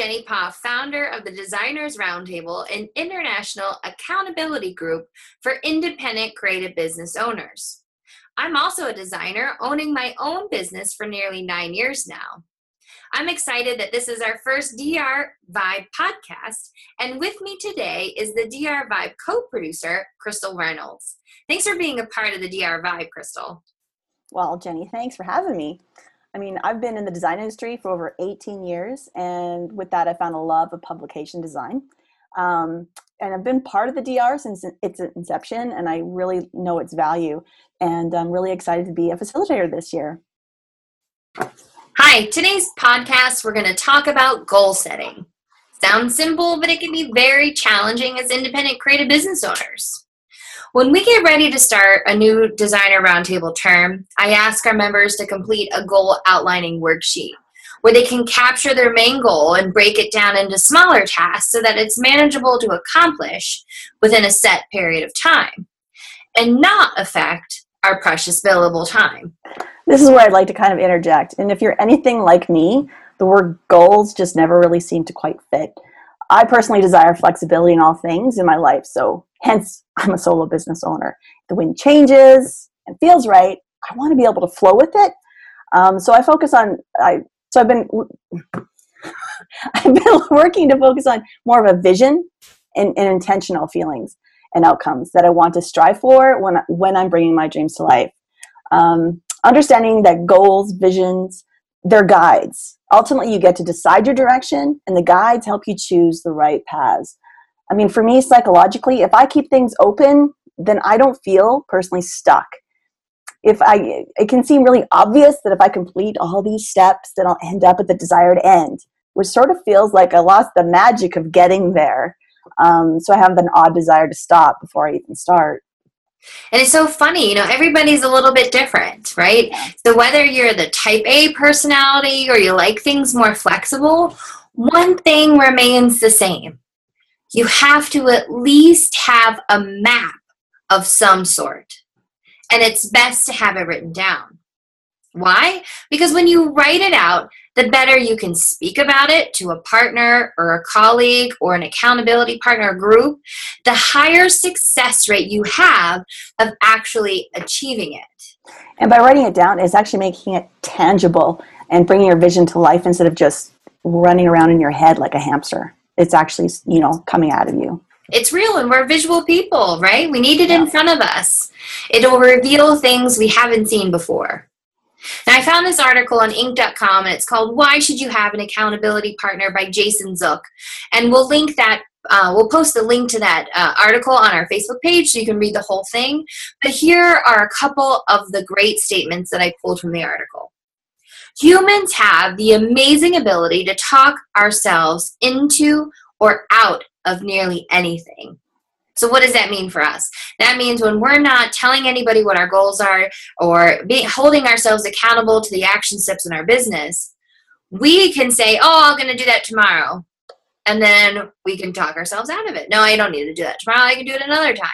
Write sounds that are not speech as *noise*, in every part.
Jenny Pa, founder of the Designers Roundtable, an international accountability group for independent creative business owners. I'm also a designer, owning my own business for nearly nine years now. I'm excited that this is our first DR Vibe podcast, and with me today is the DR Vibe co producer, Crystal Reynolds. Thanks for being a part of the DR Vibe, Crystal. Well, Jenny, thanks for having me. I mean, I've been in the design industry for over 18 years, and with that, I found a love of publication design. Um, and I've been part of the DR since its inception, and I really know its value. And I'm really excited to be a facilitator this year. Hi, today's podcast, we're going to talk about goal setting. Sounds simple, but it can be very challenging as independent creative business owners. When we get ready to start a new designer roundtable term, I ask our members to complete a goal outlining worksheet where they can capture their main goal and break it down into smaller tasks so that it's manageable to accomplish within a set period of time and not affect our precious billable time. This is where I'd like to kind of interject. And if you're anything like me, the word goals just never really seem to quite fit. I personally desire flexibility in all things in my life, so hence I'm a solo business owner. The wind changes and feels right. I want to be able to flow with it. Um, so I focus on I so I've been *laughs* I've been *laughs* working to focus on more of a vision and, and intentional feelings and outcomes that I want to strive for when when I'm bringing my dreams to life. Um, understanding that goals, visions, they're guides. Ultimately, you get to decide your direction, and the guides help you choose the right paths. I mean, for me, psychologically, if I keep things open, then I don't feel personally stuck. If I, it can seem really obvious that if I complete all these steps, then I'll end up at the desired end, which sort of feels like I lost the magic of getting there. Um, so I have an odd desire to stop before I even start. And it's so funny, you know, everybody's a little bit different, right? So whether you're the type A personality or you like things more flexible, one thing remains the same. You have to at least have a map of some sort. And it's best to have it written down. Why? Because when you write it out, the better you can speak about it to a partner or a colleague or an accountability partner group, the higher success rate you have of actually achieving it. And by writing it down, it's actually making it tangible and bringing your vision to life instead of just running around in your head like a hamster. It's actually, you know, coming out of you. It's real and we're visual people, right? We need it yeah. in front of us. It'll reveal things we haven't seen before. Now, I found this article on Inc.com and it's called Why Should You Have an Accountability Partner by Jason Zook. And we'll link that, uh, we'll post the link to that uh, article on our Facebook page so you can read the whole thing. But here are a couple of the great statements that I pulled from the article. Humans have the amazing ability to talk ourselves into or out of nearly anything. So, what does that mean for us? That means when we're not telling anybody what our goals are or be, holding ourselves accountable to the action steps in our business, we can say, Oh, I'm going to do that tomorrow. And then we can talk ourselves out of it. No, I don't need to do that tomorrow. I can do it another time.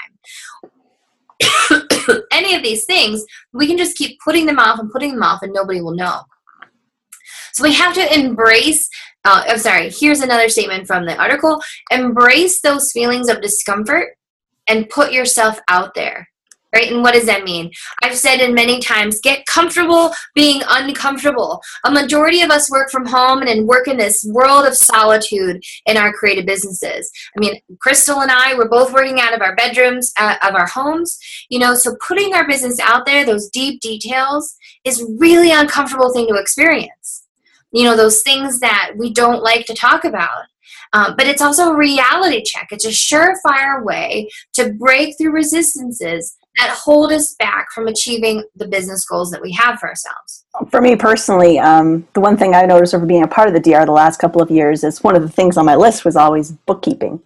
*coughs* Any of these things, we can just keep putting them off and putting them off, and nobody will know. So we have to embrace uh, I'm sorry, here's another statement from the article embrace those feelings of discomfort and put yourself out there. Right? And what does that mean? I've said it many times get comfortable being uncomfortable. A majority of us work from home and work in this world of solitude in our creative businesses. I mean, Crystal and I, we're both working out of our bedrooms, uh, of our homes, you know, so putting our business out there, those deep details, is really uncomfortable thing to experience you know those things that we don't like to talk about. Um, but it's also a reality check. It's a surefire way to break through resistances that hold us back from achieving the business goals that we have for ourselves. For me personally um, the one thing i noticed over being a part of the dr the last couple of years is one of the things on my list was always bookkeeping.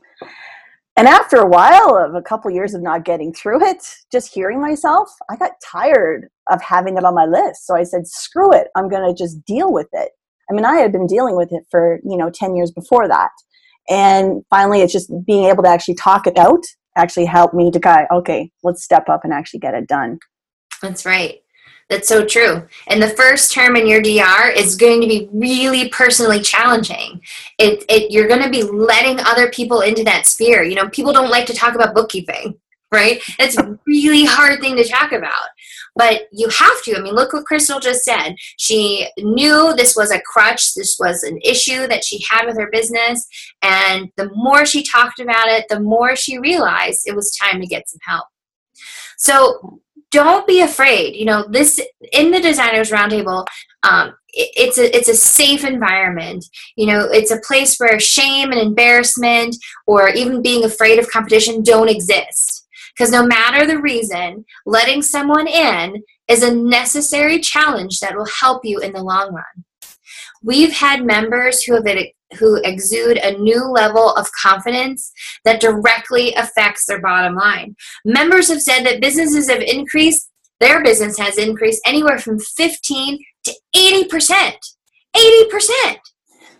And after a while of a couple years of not getting through it just hearing myself i got tired of having it on my list. So i said screw it. I'm going to just deal with it I mean, I had been dealing with it for, you know, 10 years before that. And finally, it's just being able to actually talk it out actually helped me to go, okay, let's step up and actually get it done. That's right. That's so true. And the first term in your DR is going to be really personally challenging. It, it you're going to be letting other people into that sphere. You know, people don't like to talk about bookkeeping, right? It's a really hard thing to talk about. But you have to. I mean, look what Crystal just said. She knew this was a crutch, this was an issue that she had with her business. And the more she talked about it, the more she realized it was time to get some help. So don't be afraid. You know, this in the designers roundtable, um, it's a it's a safe environment. You know, it's a place where shame and embarrassment or even being afraid of competition don't exist. Because no matter the reason, letting someone in is a necessary challenge that will help you in the long run. We've had members who have who exude a new level of confidence that directly affects their bottom line. Members have said that businesses have increased, their business has increased anywhere from 15 to 80%. 80%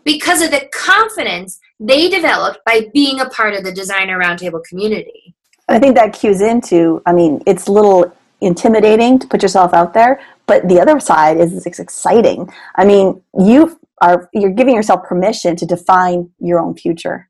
because of the confidence they developed by being a part of the designer roundtable community. I think that cues into, I mean, it's a little intimidating to put yourself out there, but the other side is it's exciting. I mean, you are you're giving yourself permission to define your own future.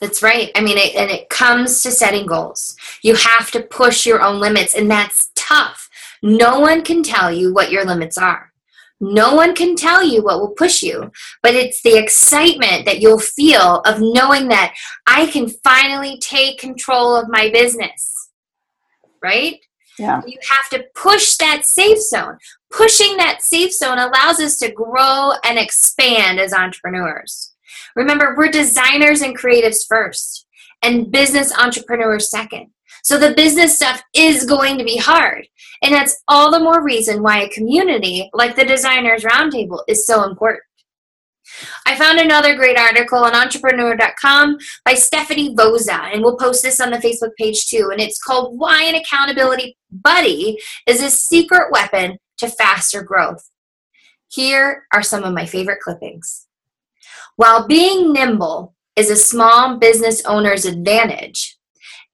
That's right. I mean, it, and it comes to setting goals. You have to push your own limits, and that's tough. No one can tell you what your limits are. No one can tell you what will push you, but it's the excitement that you'll feel of knowing that I can finally take control of my business. Right? Yeah. You have to push that safe zone. Pushing that safe zone allows us to grow and expand as entrepreneurs. Remember, we're designers and creatives first, and business entrepreneurs second. So the business stuff is going to be hard. And that's all the more reason why a community like the Designers Roundtable is so important. I found another great article on entrepreneur.com by Stephanie Vozza, and we'll post this on the Facebook page too. And it's called Why an Accountability Buddy is a Secret Weapon to Faster Growth. Here are some of my favorite clippings. While being nimble is a small business owner's advantage,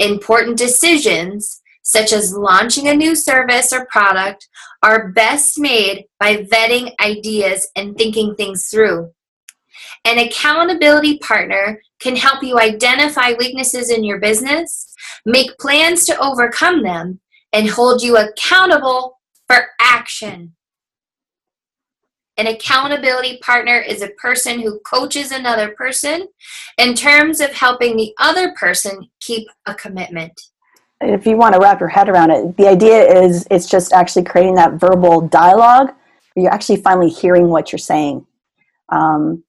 important decisions such as launching a new service or product are best made by vetting ideas and thinking things through. An accountability partner can help you identify weaknesses in your business, make plans to overcome them, and hold you accountable for action. An accountability partner is a person who coaches another person in terms of helping the other person keep a commitment. If you want to wrap your head around it, the idea is it's just actually creating that verbal dialogue. You're actually finally hearing what you're saying. Um,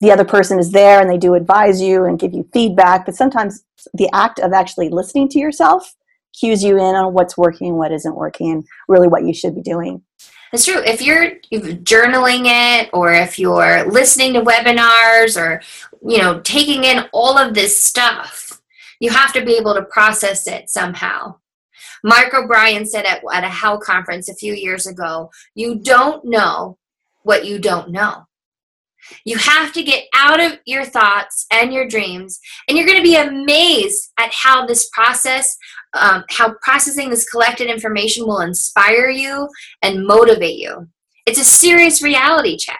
the other person is there and they do advise you and give you feedback, but sometimes the act of actually listening to yourself cues you in on what's working what isn't working and really what you should be doing. It's true. If you're journaling it or if you're listening to webinars or you know taking in all of this stuff, you have to be able to process it somehow. Mark O'Brien said at, at a HOW conference a few years ago, you don't know what you don't know. You have to get out of your thoughts and your dreams, and you're going to be amazed at how this process, um, how processing this collected information will inspire you and motivate you. It's a serious reality check.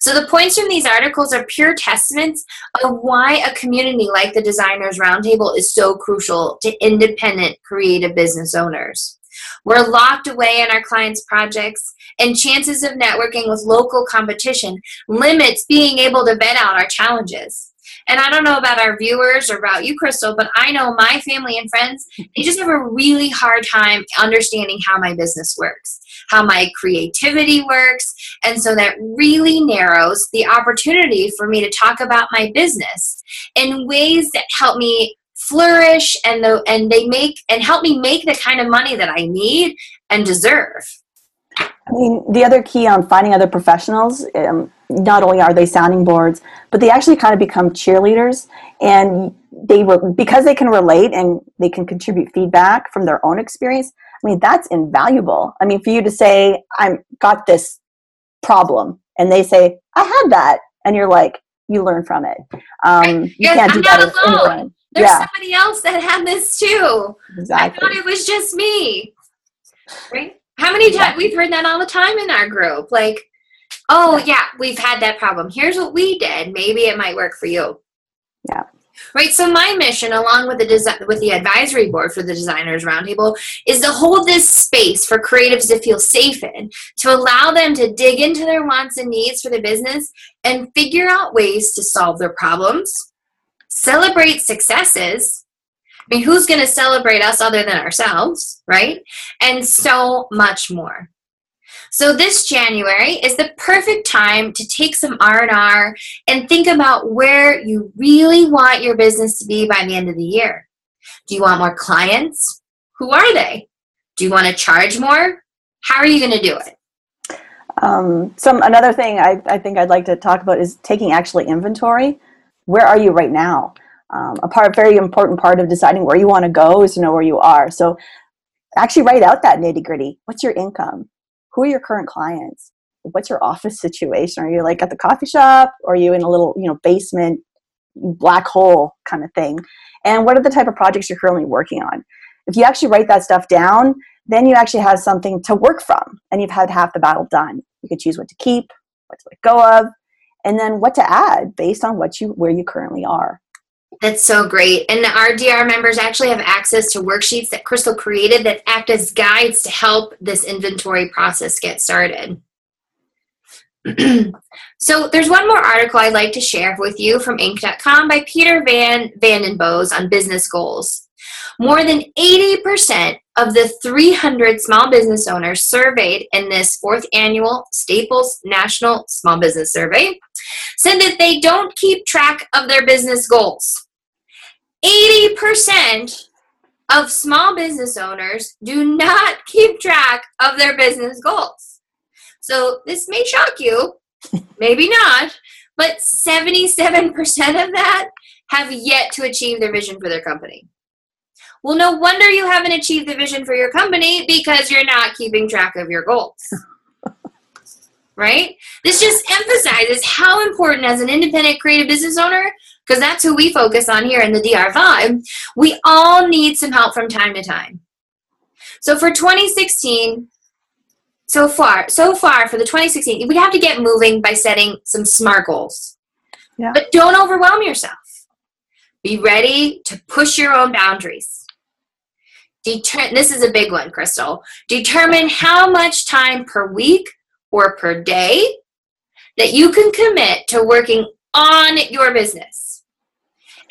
So, the points from these articles are pure testaments of why a community like the Designers Roundtable is so crucial to independent creative business owners. We're locked away in our clients' projects, and chances of networking with local competition limits being able to vet out our challenges. And I don't know about our viewers or about you, Crystal, but I know my family and friends, they just have a really hard time understanding how my business works, how my creativity works. And so that really narrows the opportunity for me to talk about my business in ways that help me flourish and the and they make and help me make the kind of money that I need and deserve. I mean, the other key on finding other professionals, um, not only are they sounding boards, but they actually kind of become cheerleaders, and they were because they can relate and they can contribute feedback from their own experience. I mean, that's invaluable. I mean, for you to say, "I'm got this problem," and they say, "I had that," and you're like, you learn from it. Um, you yes, can't I'm do that alone. There's yeah. somebody else that had this too. Exactly. I thought it was just me. Right? How many times we've heard that all the time in our group? Like, oh yeah, we've had that problem. Here's what we did. Maybe it might work for you. Yeah. Right. So my mission, along with the design with the advisory board for the designers roundtable, is to hold this space for creatives to feel safe in, to allow them to dig into their wants and needs for the business and figure out ways to solve their problems, celebrate successes. I mean, who's going to celebrate us other than ourselves, right? And so much more. So this January is the perfect time to take some R&R and think about where you really want your business to be by the end of the year. Do you want more clients? Who are they? Do you want to charge more? How are you going to do it? Um, some another thing I, I think I'd like to talk about is taking actually inventory. Where are you right now? Um, a part, very important part of deciding where you want to go is to know where you are. So actually write out that nitty gritty. What's your income? who are your current clients? What's your office situation? Are you like at the coffee shop? Or are you in a little, you know, basement black hole kind of thing? And what are the type of projects you're currently working on? If you actually write that stuff down, then you actually have something to work from and you've had half the battle done. You could choose what to keep, what to let go of, and then what to add based on what you where you currently are. That's so great. And our DR members actually have access to worksheets that Crystal created that act as guides to help this inventory process get started. *clears throat* so there's one more article I'd like to share with you from Inc.com by Peter Van Vandenbos on business goals. More than 80% of the 300 small business owners surveyed in this fourth annual Staples National Small Business Survey said that they don't keep track of their business goals. 80% of small business owners do not keep track of their business goals. So this may shock you, *laughs* maybe not, but 77% of that have yet to achieve their vision for their company. Well, no wonder you haven't achieved the vision for your company because you're not keeping track of your goals. *laughs* right? This just emphasizes how important as an independent creative business owner because that's who we focus on here in the DR Vibe, we all need some help from time to time. So for 2016, so far, so far for the 2016, we have to get moving by setting some SMART goals. Yeah. But don't overwhelm yourself. Be ready to push your own boundaries. Deter- this is a big one, Crystal. Determine how much time per week or per day that you can commit to working on your business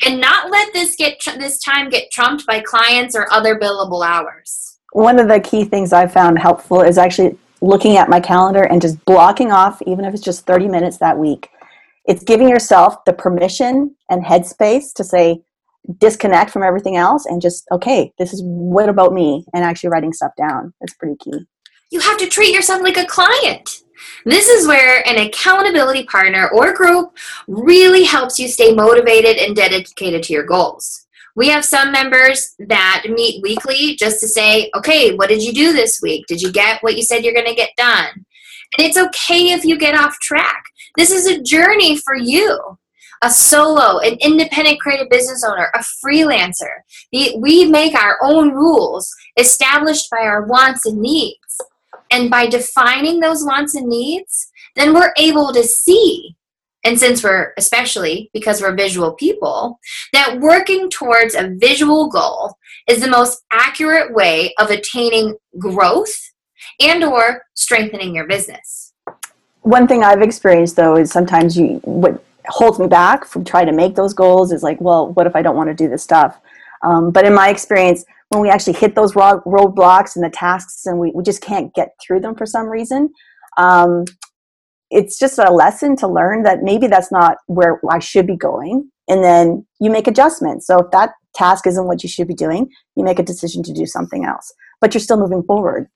and not let this get this time get trumped by clients or other billable hours. One of the key things I found helpful is actually looking at my calendar and just blocking off, even if it's just 30 minutes that week. It's giving yourself the permission and headspace to say, disconnect from everything else and just, okay, this is what about me, and actually writing stuff down. That's pretty key. You have to treat yourself like a client. This is where an accountability partner or group really helps you stay motivated and dedicated to your goals. We have some members that meet weekly just to say, okay, what did you do this week? Did you get what you said you're going to get done? And it's okay if you get off track. This is a journey for you. A solo, an independent creative business owner, a freelancer. We make our own rules established by our wants and needs. And by defining those wants and needs, then we're able to see, and since we're, especially because we're visual people, that working towards a visual goal is the most accurate way of attaining growth and or strengthening your business. One thing I've experienced though is sometimes you what holds me back from trying to make those goals is like, well, what if I don't want to do this stuff? Um, but in my experience, when we actually hit those roadblocks and the tasks and we, we just can't get through them for some reason um, it's just a lesson to learn that maybe that's not where i should be going and then you make adjustments so if that task isn't what you should be doing you make a decision to do something else but you're still moving forward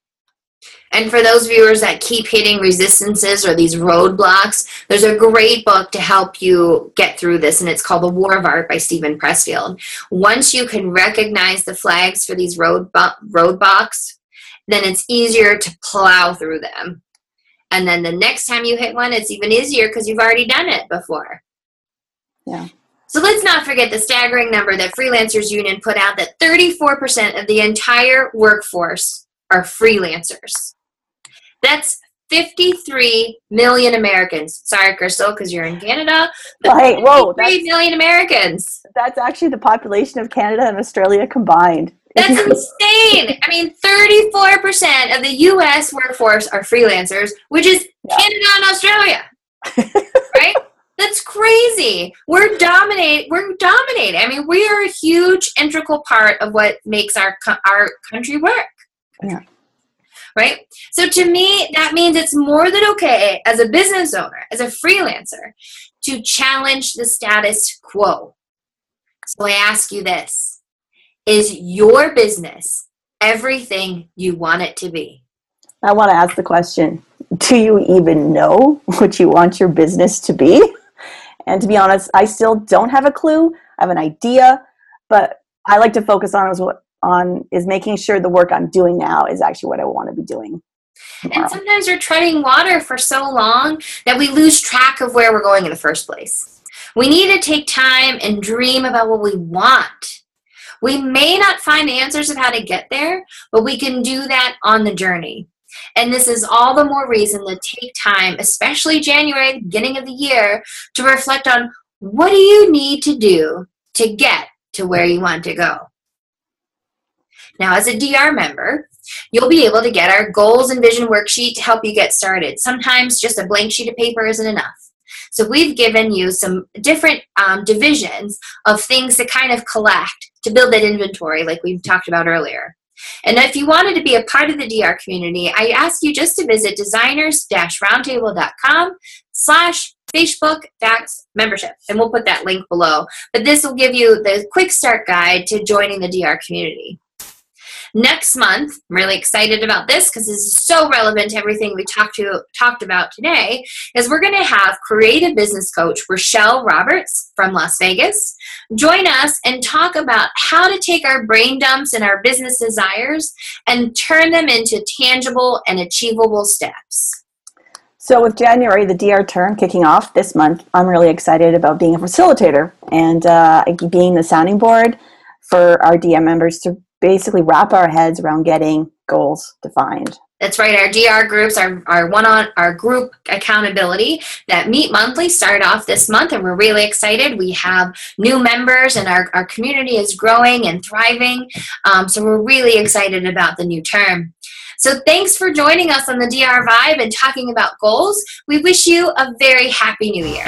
and for those viewers that keep hitting resistances or these roadblocks, there's a great book to help you get through this, and it's called The War of Art by Steven Pressfield. Once you can recognize the flags for these road roadblocks, then it's easier to plow through them. And then the next time you hit one, it's even easier because you've already done it before. Yeah. So let's not forget the staggering number that Freelancers Union put out that 34% of the entire workforce are freelancers. That's 53 million Americans. Sorry, Crystal, because you're in Canada. Well, hey, whoa, Three million Americans. That's actually the population of Canada and Australia combined. That's insane. I mean, 34% of the US workforce are freelancers, which is yeah. Canada and Australia. *laughs* right? That's crazy. We're dominate. We're dominating. I mean, we are a huge integral part of what makes our our country work. Yeah. Right. So to me, that means it's more than okay as a business owner, as a freelancer, to challenge the status quo. So I ask you this: Is your business everything you want it to be? I want to ask the question: Do you even know *laughs* what you want your business to be? And to be honest, I still don't have a clue. I have an idea, but I like to focus on is what on is making sure the work I'm doing now is actually what I want to be doing. Tomorrow. And sometimes we're treading water for so long that we lose track of where we're going in the first place. We need to take time and dream about what we want. We may not find answers of how to get there, but we can do that on the journey. And this is all the more reason to take time, especially January, the beginning of the year, to reflect on what do you need to do to get to where you want to go. Now, as a DR member, you'll be able to get our goals and vision worksheet to help you get started. Sometimes just a blank sheet of paper isn't enough. So we've given you some different um, divisions of things to kind of collect to build that inventory like we've talked about earlier. And if you wanted to be a part of the DR community, I ask you just to visit designers-roundtable.com slash Facebook membership. And we'll put that link below. But this will give you the quick start guide to joining the DR community. Next month, I'm really excited about this because this is so relevant to everything we talked to talked about today. Is we're going to have creative business coach Rochelle Roberts from Las Vegas join us and talk about how to take our brain dumps and our business desires and turn them into tangible and achievable steps. So, with January, the DR term kicking off this month, I'm really excited about being a facilitator and uh, being the sounding board for our DM members to basically wrap our heads around getting goals defined. That's right. Our DR groups, our, our one on our group accountability that meet monthly start off this month, and we're really excited. We have new members, and our, our community is growing and thriving. Um, so we're really excited about the new term. So thanks for joining us on the DR Vibe and talking about goals. We wish you a very happy new year.